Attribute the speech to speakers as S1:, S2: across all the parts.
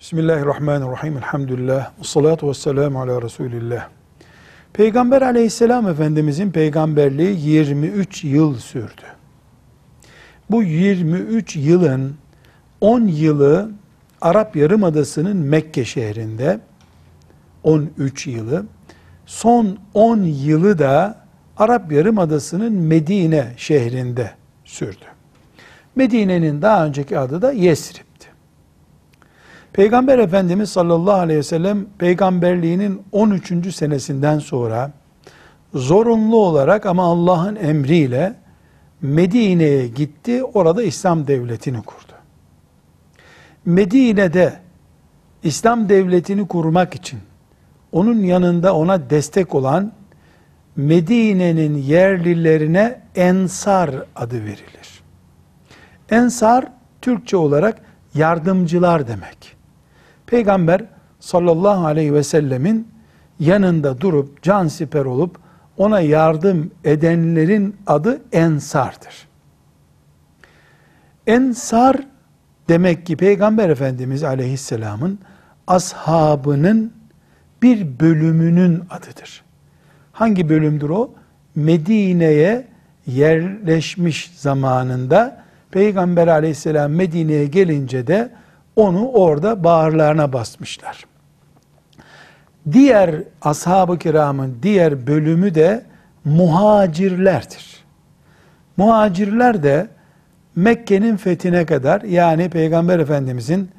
S1: Bismillahirrahmanirrahim. Elhamdülillah. Ve salatu ve selamu ala Resulillah. Peygamber aleyhisselam efendimizin peygamberliği 23 yıl sürdü. Bu 23 yılın 10 yılı Arap Yarımadası'nın Mekke şehrinde, 13 yılı, son 10 yılı da Arap Yarımadası'nın Medine şehrinde sürdü. Medine'nin daha önceki adı da Yesrib'ti. Peygamber Efendimiz sallallahu aleyhi ve sellem peygamberliğinin 13. senesinden sonra zorunlu olarak ama Allah'ın emriyle Medine'ye gitti. Orada İslam devletini kurdu. Medine'de İslam devletini kurmak için onun yanında ona destek olan Medine'nin yerlilerine Ensar adı verilir. Ensar Türkçe olarak yardımcılar demek. Peygamber sallallahu aleyhi ve sellemin yanında durup can siper olup ona yardım edenlerin adı Ensar'dır. Ensar demek ki Peygamber Efendimiz aleyhisselamın ashabının bir bölümünün adıdır. Hangi bölümdür o? Medine'ye yerleşmiş zamanında Peygamber aleyhisselam Medine'ye gelince de onu orada bağırlarına basmışlar. Diğer ashab-ı kiramın diğer bölümü de muhacirlerdir. Muhacirler de Mekke'nin fethine kadar yani Peygamber Efendimizin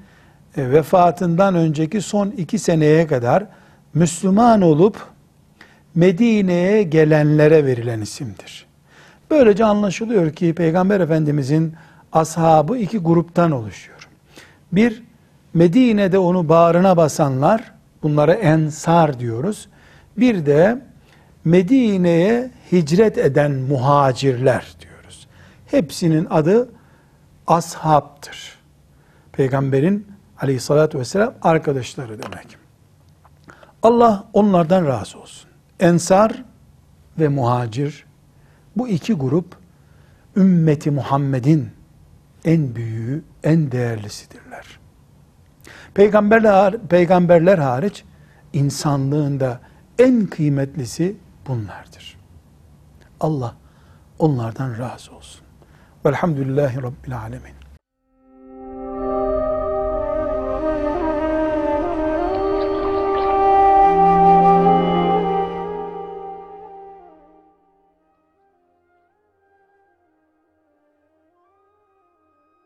S1: e, vefatından önceki son iki seneye kadar Müslüman olup Medine'ye gelenlere verilen isimdir. Böylece anlaşılıyor ki Peygamber Efendimizin ashabı iki gruptan oluşuyor. Bir, Medine'de onu bağrına basanlar, bunlara ensar diyoruz. Bir de Medine'ye hicret eden muhacirler diyoruz. Hepsinin adı ashabtır. Peygamberin aleyhissalatü vesselam arkadaşları demek. Allah onlardan razı olsun. Ensar ve muhacir bu iki grup ümmeti Muhammed'in en büyüğü, en değerlisidirler. Peygamberler, peygamberler hariç insanlığında en kıymetlisi bunlardır. Allah onlardan razı olsun. Velhamdülillahi Rabbil Alemin.